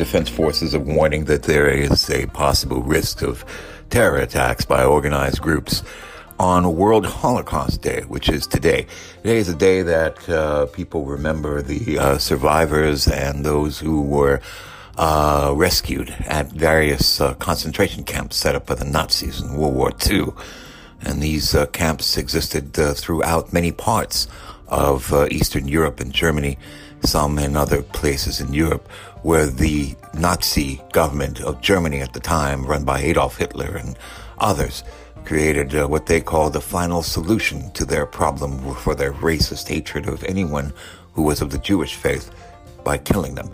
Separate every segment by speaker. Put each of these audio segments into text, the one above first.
Speaker 1: Defense Forces are warning that there is a possible risk of terror attacks by organized groups on World Holocaust Day, which is today. Today is a day that uh, people remember the uh, survivors and those who were uh, rescued at various uh, concentration camps set up by the Nazis in World War II. And these uh, camps existed uh, throughout many parts of Eastern Europe and Germany, some in other places in Europe, where the Nazi government of Germany at the time, run by Adolf Hitler and others, created uh, what they called the final solution to their problem for their racist hatred of anyone who was of the Jewish faith by killing them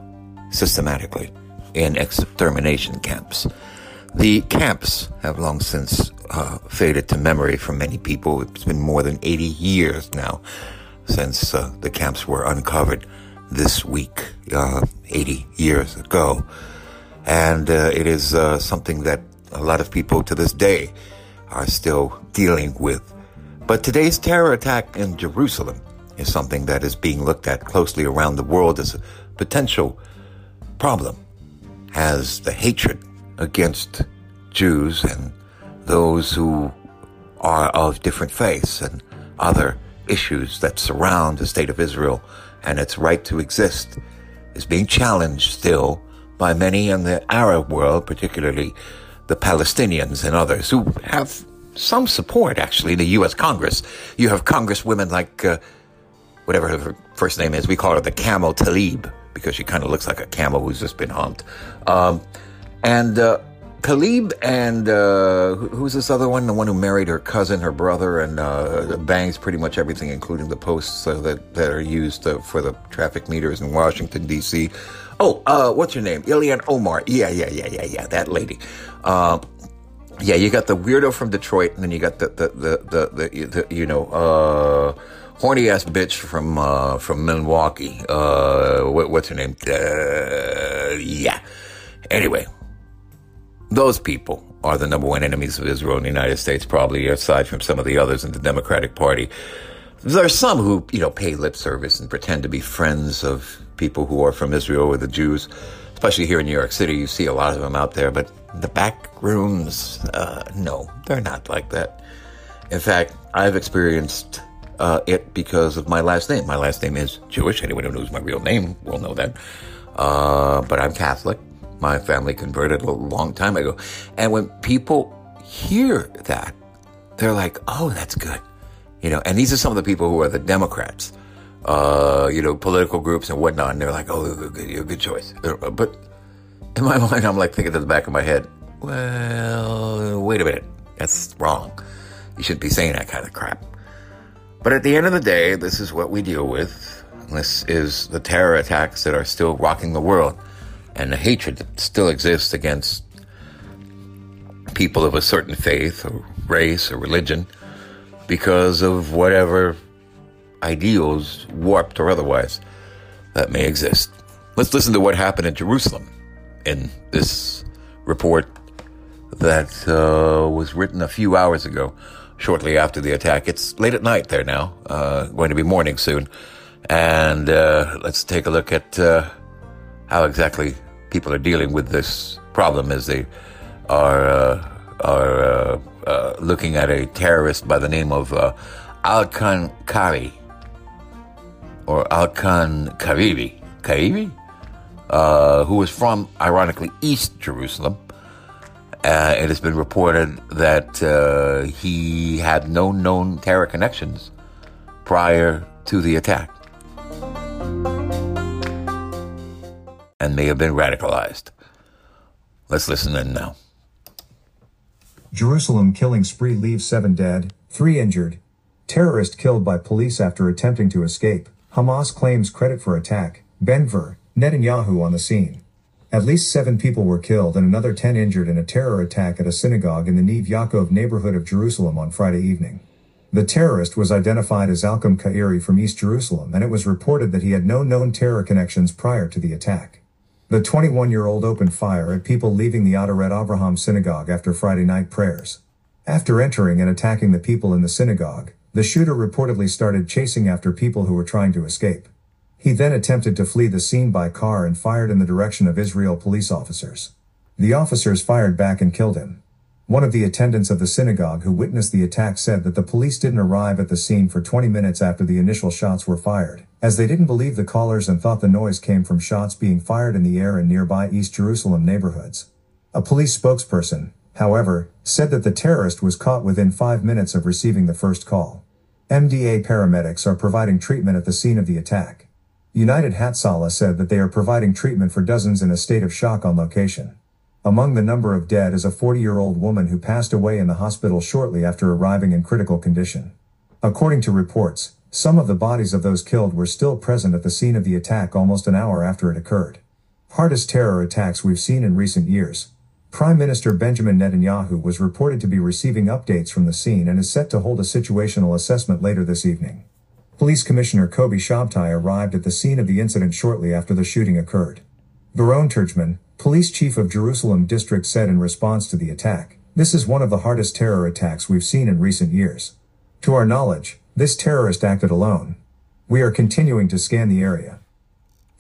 Speaker 1: systematically in extermination camps. The camps have long since uh, faded to memory for many people. It's been more than 80 years now since uh, the camps were uncovered this week, uh, 80 years ago. And uh, it is uh, something that a lot of people to this day are still dealing with. But today's terror attack in Jerusalem is something that is being looked at closely around the world as a potential problem, as the hatred against Jews and those who are of different faiths and other issues that surround the state of Israel and its right to exist is being challenged still by many in the Arab world, particularly the Palestinians and others who have some support actually in the U.S. Congress. You have congresswomen like, uh, whatever her first name is, we call her the Camel Talib because she kind of looks like a camel who's just been humped. Um, and, uh, Tlaib and uh, who's this other one? The one who married her cousin, her brother, and uh, bangs pretty much everything, including the posts uh, that that are used uh, for the traffic meters in Washington D.C. Oh, uh, what's your name? Ilhan Omar. Yeah, yeah, yeah, yeah, yeah. That lady. Uh, yeah, you got the weirdo from Detroit, and then you got the the the the, the, the you know uh, horny ass bitch from from Milwaukee. What, what's her name? Yeah. Anyway, those people are the number one enemies of Israel in the United States, probably aside from some of the others in the Democratic Party. There are some who, you know, pay lip service and pretend to be friends of people who are from Israel or the Jews. Especially here in New York City, you see a lot of them out there, but the back rooms, uh, no, they're not like that. In fact, I've experienced uh, it because of my last name. My last name is Jewish. Anyone who knows my real name will know that. Uh, but I'm Catholic. My family converted a long time ago. And when people hear that, they're like, oh, that's good. You know, and these are some of the people who are the Democrats, uh, you know, political groups and whatnot. And they're like, oh, good, you're a good choice. Uh, but in my mind, I'm like thinking to the back of my head, well, wait a minute. That's wrong. You shouldn't be saying that kind of crap. But at the end of the day, this is what we deal with. This is the terror attacks that are still rocking the world and the hatred that still exists against people of a certain faith or race or religion because of whatever ideals, warped or otherwise, that may exist. Let's listen to what happened in Jerusalem in this report that uh, was written a few hours ago, shortly after the attack. It's late at night there now, uh, going to be morning soon. And uh, let's take a look at uh, how exactly people are dealing with this problem as they are uh, are uh, uh, looking at a terrorist by the name of uh, Alkan Kari or Alkan Karibi, Karibi, uh, was from, ironically, East Jerusalem. Uh, it has been reported that uh, he had no known terror connections prior to the attack. And may have been radicalized. Let's listen in now.
Speaker 2: Jerusalem killing spree leaves seven dead, three injured. Terrorist killed by police after attempting to escape. Hamas claims credit for attack. Ben-Gvir, Netanyahu on the scene. At least seven people were killed and another ten injured in a terror attack at a synagogue in the Neve Yaakov neighborhood of Jerusalem on Friday evening. The terrorist was identified as Alcom Kairi from East Jerusalem and it was reported that he had no known terror connections prior to the attack. The 21-year-old opened fire at people leaving the Ateret Avraham synagogue after Friday night prayers. After entering and attacking the people in the synagogue, the shooter reportedly started chasing after people who were trying to escape. He then attempted to flee the scene by car and fired in the direction of Israel police officers. The officers fired back and killed him. One of the attendants of the synagogue who witnessed the attack said that the police didn't arrive at the scene for 20 minutes after the initial shots were fired, as they didn't believe the callers and thought the noise came from shots being fired in the air in nearby East Jerusalem neighborhoods. A police spokesperson, however, said that the terrorist was caught within five minutes of receiving the first call. MDA paramedics are providing treatment at the scene of the attack. United Hatzalah said that they are providing treatment for dozens in a state of shock on location. Among the number of dead is a 40-year-old woman who passed away in the hospital shortly after arriving in critical condition. According to reports, some of the bodies of those killed were still present at the scene of the attack almost an hour after it occurred. Hardest terror attacks we've seen in recent years. Prime Minister Benjamin Netanyahu was reported to be receiving updates from the scene and is set to hold a situational assessment later this evening. Police Commissioner Kobi Shabtai arrived at the scene of the incident shortly after the shooting occurred. Doron Turgeman, police chief of Jerusalem district said in response to the attack, this is one of the hardest terror attacks we've seen in recent years. To our knowledge, this terrorist acted alone. We are continuing to scan the area.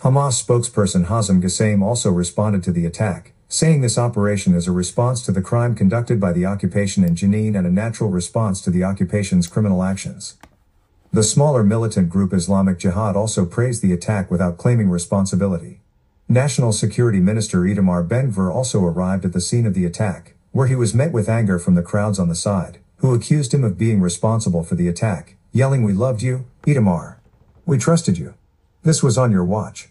Speaker 2: Hamas spokesperson Hazem Qassem also responded to the attack, saying this operation is a response to the crime conducted by the occupation in Jenin and a natural response to the occupation's criminal actions. The smaller militant group Islamic Jihad also praised the attack without claiming responsibility. National Security Minister Itamar Ben-Gvir also arrived at the scene of the attack, where he was met with anger from the crowds on the side, who accused him of being responsible for the attack, yelling we loved you, Itamar. We trusted you. This was on your watch.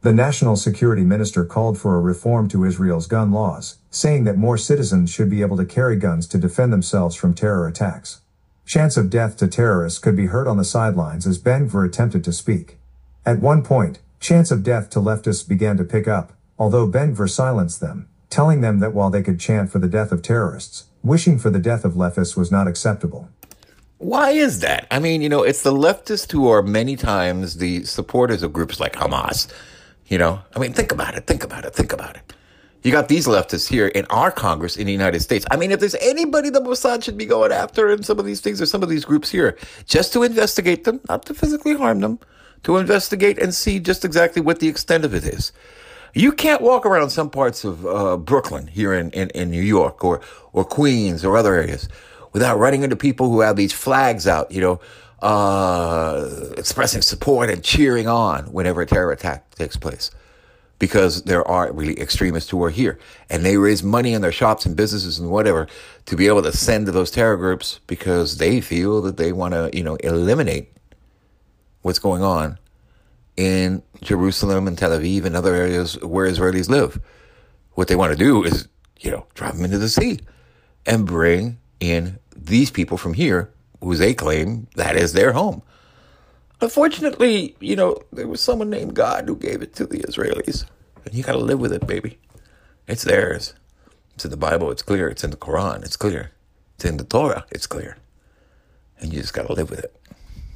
Speaker 2: The National Security Minister called for a reform to Israel's gun laws, saying that more citizens should be able to carry guns to defend themselves from terror attacks. Chants of death to terrorists could be heard on the sidelines as Ben-Gvir attempted to speak. At one point, Chants of death to leftists began to pick up, although Ben-Gvir silenced them, telling them that while they could chant for the death of terrorists, wishing for the death of leftists was not acceptable.
Speaker 1: Why is that? I mean, you know, it's the leftists who are many times the supporters of groups like Hamas. You know, I mean, think about it, think about it, think about it. You got these leftists here in our Congress in the United States. I mean, if there's anybody the Mossad should be going after in some of these things or some of these groups here, just to investigate them, not to physically harm them, to investigate and see just exactly what the extent of it is. You can't walk around some parts of uh, Brooklyn here in, in, in New York or, or Queens or other areas without running into people who have these flags out, you know, uh, expressing support and cheering on whenever a terror attack takes place. Because there are really extremists who are here and they raise money in their shops and businesses and whatever to be able to send to those terror groups because they feel that they want to, you know, eliminate what's going on in Jerusalem and Tel Aviv and other areas where Israelis live. What they want to do is, you know, drive them into the sea and bring in these people from here who they claim that is their home. Unfortunately, you know, there was someone named God who gave it to the Israelis. And you got to live with it, baby. It's theirs. It's in the Bible. It's clear. It's in the Quran. It's clear. It's in the Torah. It's clear. And you just got to live with it.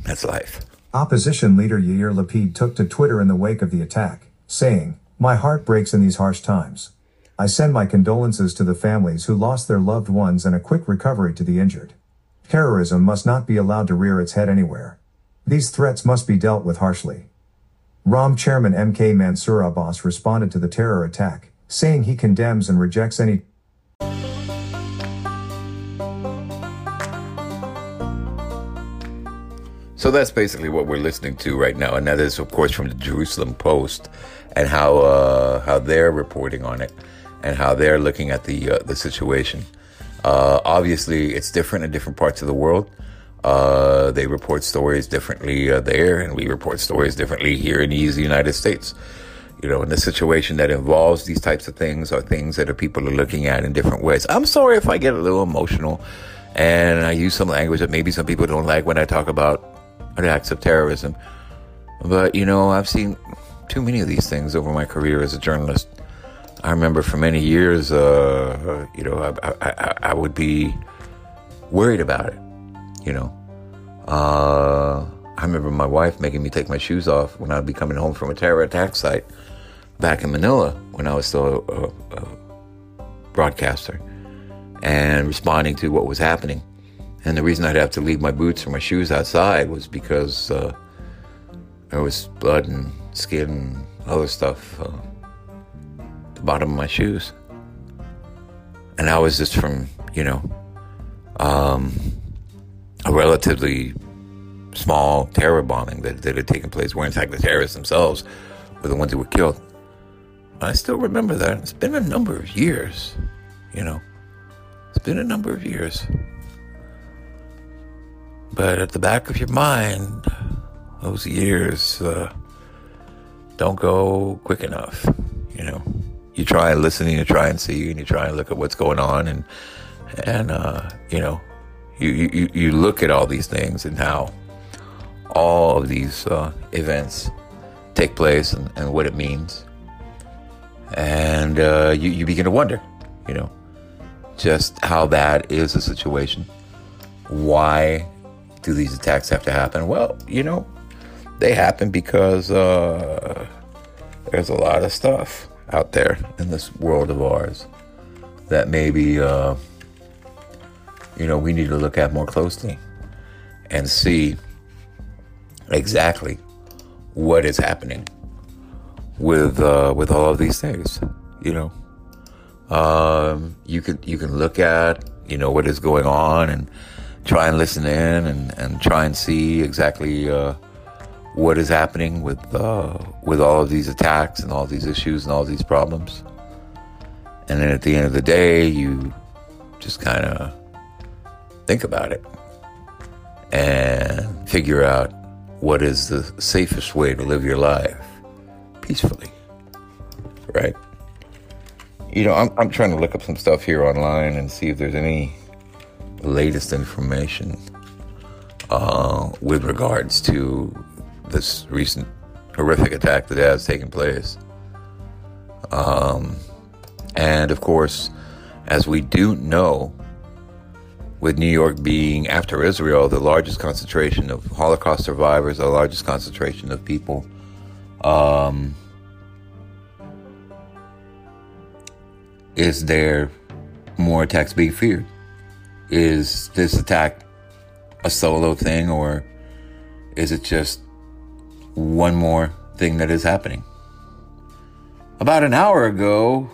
Speaker 1: That's life.
Speaker 2: Opposition leader Yair Lapid took to Twitter in the wake of the attack, saying, My heart breaks in these harsh times. I send my condolences to the families who lost their loved ones and a quick recovery to the injured. Terrorism must not be allowed to rear its head anywhere. These threats must be dealt with harshly. Ram chairman MK Mansour Abbas responded to the terror attack, saying he condemns and rejects any
Speaker 1: So that's basically what we're listening to right now, and that is, of course, from the Jerusalem Post, and how uh, how they're reporting on it, and how they're looking at the uh, the situation. Uh, obviously, it's different in different parts of the world. Uh, they report stories differently uh, there, and we report stories differently here in the United States. You know, in the situation that involves these types of things are things that people are looking at in different ways. I'm sorry if I get a little emotional and I use some language that maybe some people don't like when I talk about acts of terrorism. But, you know, I've seen too many of these things over my career as a journalist. I remember for many years, uh, you know, I, I, I, would be worried about it, you know. Uh, I remember my wife making me take my shoes off when I'd be coming home from a terror attack site back in Manila when I was still a, a broadcaster and responding to what was happening. And the reason I'd have to leave my boots or my shoes outside was because uh, there was blood and skin and other stuff uh, the bottom of my shoes. And that was just from, you know, um, a relatively small terror bombing that, that had taken place, where in fact the terrorists themselves were the ones who were killed. I still remember that. It's been a number of years, you know. It's been a number of years. But at the back of your mind, those years uh, don't go quick enough, you know. You try and listen and you try and see and you try and look at what's going on and and uh, you know, you, you you look at all these things and how all of these uh, events take place and, and what it means and uh, you, you begin to wonder, you know, just how bad is the situation. Why do these attacks have to happen? Well, you know, they happen because uh, there's a lot of stuff out there in this world of ours that maybe, uh, you know, we need to look at more closely and see exactly what is happening with uh, with all of these things. You know, um, you can you can look at you know what is going on and try and listen in and, and try and see exactly uh, what is happening with uh, with all of these attacks and all these issues and all these problems. And then at the end of the day, you just kind of think about it and figure out what is the safest way to live your life peacefully, right? You know, I'm, I'm trying to look up some stuff here online and see if there's any latest information uh, with regards to this recent horrific attack that has taken place. Um, and of course, as we do know, with New York being, after Israel, the largest concentration of Holocaust survivors, the largest concentration of people um, is there more attacks being feared? Is this attack a solo thing or is it just one more thing that is happening? About an hour ago,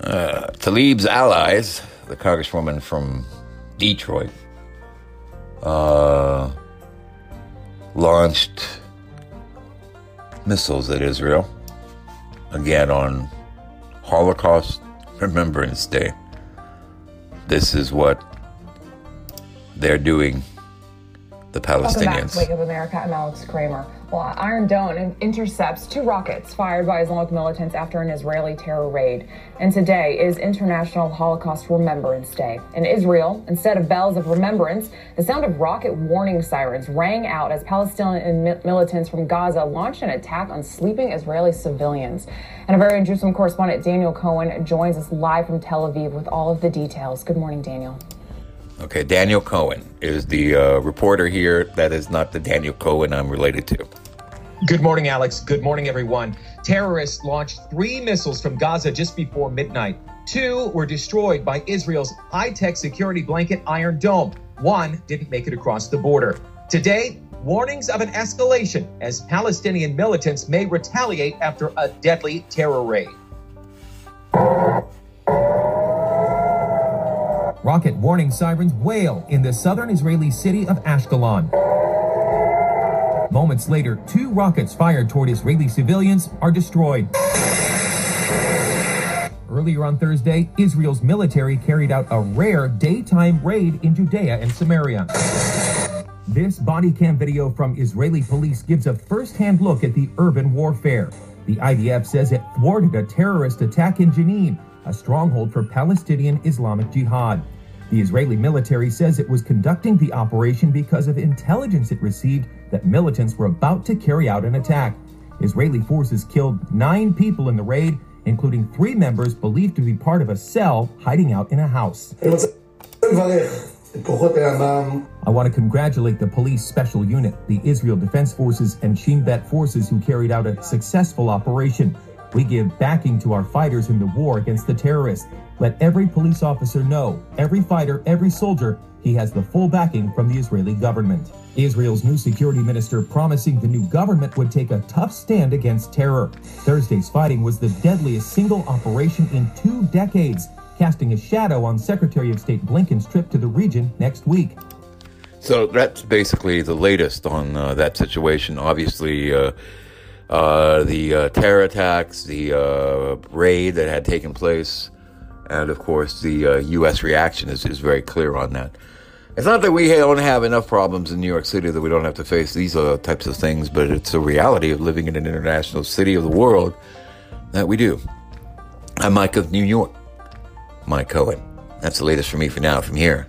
Speaker 1: uh, Tlaib's allies, the congresswoman from Detroit, uh, launched missiles at Israel, again on Holocaust Remembrance Day. This is what they're doing, the Palestinians.
Speaker 3: Welcome back to Wake Up America. I'm Alex Kramer. Well, Iron Dome intercepts two rockets fired by Islamic militants after an Israeli terror raid. And today is International Holocaust Remembrance Day. In Israel, instead of bells of remembrance, the sound of rocket warning sirens rang out as Palestinian militants from Gaza launched an attack on sleeping Israeli civilians. And a very Jerusalem correspondent Daniel Cohen joins us live from Tel Aviv with all of the details. Good morning, Daniel.
Speaker 1: Okay, Daniel Cohen is the uh, reporter here. That is not the Daniel Cohen I'm related to.
Speaker 4: Good morning, Alex. Good morning, everyone. Terrorists launched three missiles from Gaza just before midnight. Two were destroyed by Israel's high tech security blanket Iron Dome. One didn't make it across the border. Today, warnings of an escalation as Palestinian militants may retaliate after a deadly terror raid.
Speaker 5: Rocket warning sirens wail in the southern Israeli city of Ashkelon. Moments later, two rockets fired toward Israeli civilians are destroyed. Earlier on Thursday, Israel's military carried out a rare daytime raid in Judea and Samaria. This body cam video from Israeli police gives a first-hand look at the urban warfare. The IDF says it thwarted a terrorist attack in Jenin, a stronghold for Palestinian Islamic Jihad. The Israeli military says it was conducting the operation because of intelligence it received that militants were about to carry out an attack. Israeli forces killed nine people in the raid, including three members believed to be part of a cell hiding out in a house. I want to congratulate the police special unit, the Israel Defense Forces, and Shin Bet forces who carried out a successful operation. We give backing to our fighters in the war against the terrorists. Let every police officer know, every fighter, every soldier, he has the full backing from the Israeli government. Israel's new security minister promising the new government would take a tough stand against terror. Thursday's fighting was the deadliest single operation in two decades, casting a shadow on Secretary of State Blinken's trip to the region next week.
Speaker 1: So that's basically the latest on uh, that situation. Obviously, uh, uh, the uh, terror attacks, the uh, raid that had taken place, and of course the U.S. Uh, reaction is, is very clear on that. It's not that we don't have enough problems in New York City that we don't have to face these types of things, but it's a reality of living in an international city of the world that we do. I'm Mike of New York, Mike Cohen. That's the latest for me for now from here.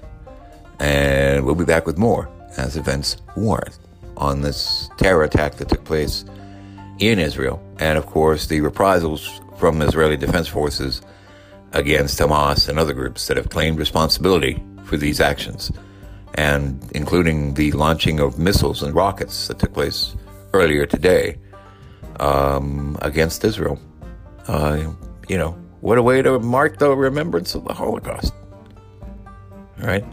Speaker 1: And we'll be back with more as events warrant on this terror attack that took place in Israel. And of course, the reprisals from Israeli Defense Forces against Hamas and other groups that have claimed responsibility for these actions, and including the launching of missiles and rockets that took place earlier today um, against Israel. Uh, you know, what a way to mark the remembrance of the Holocaust. All right.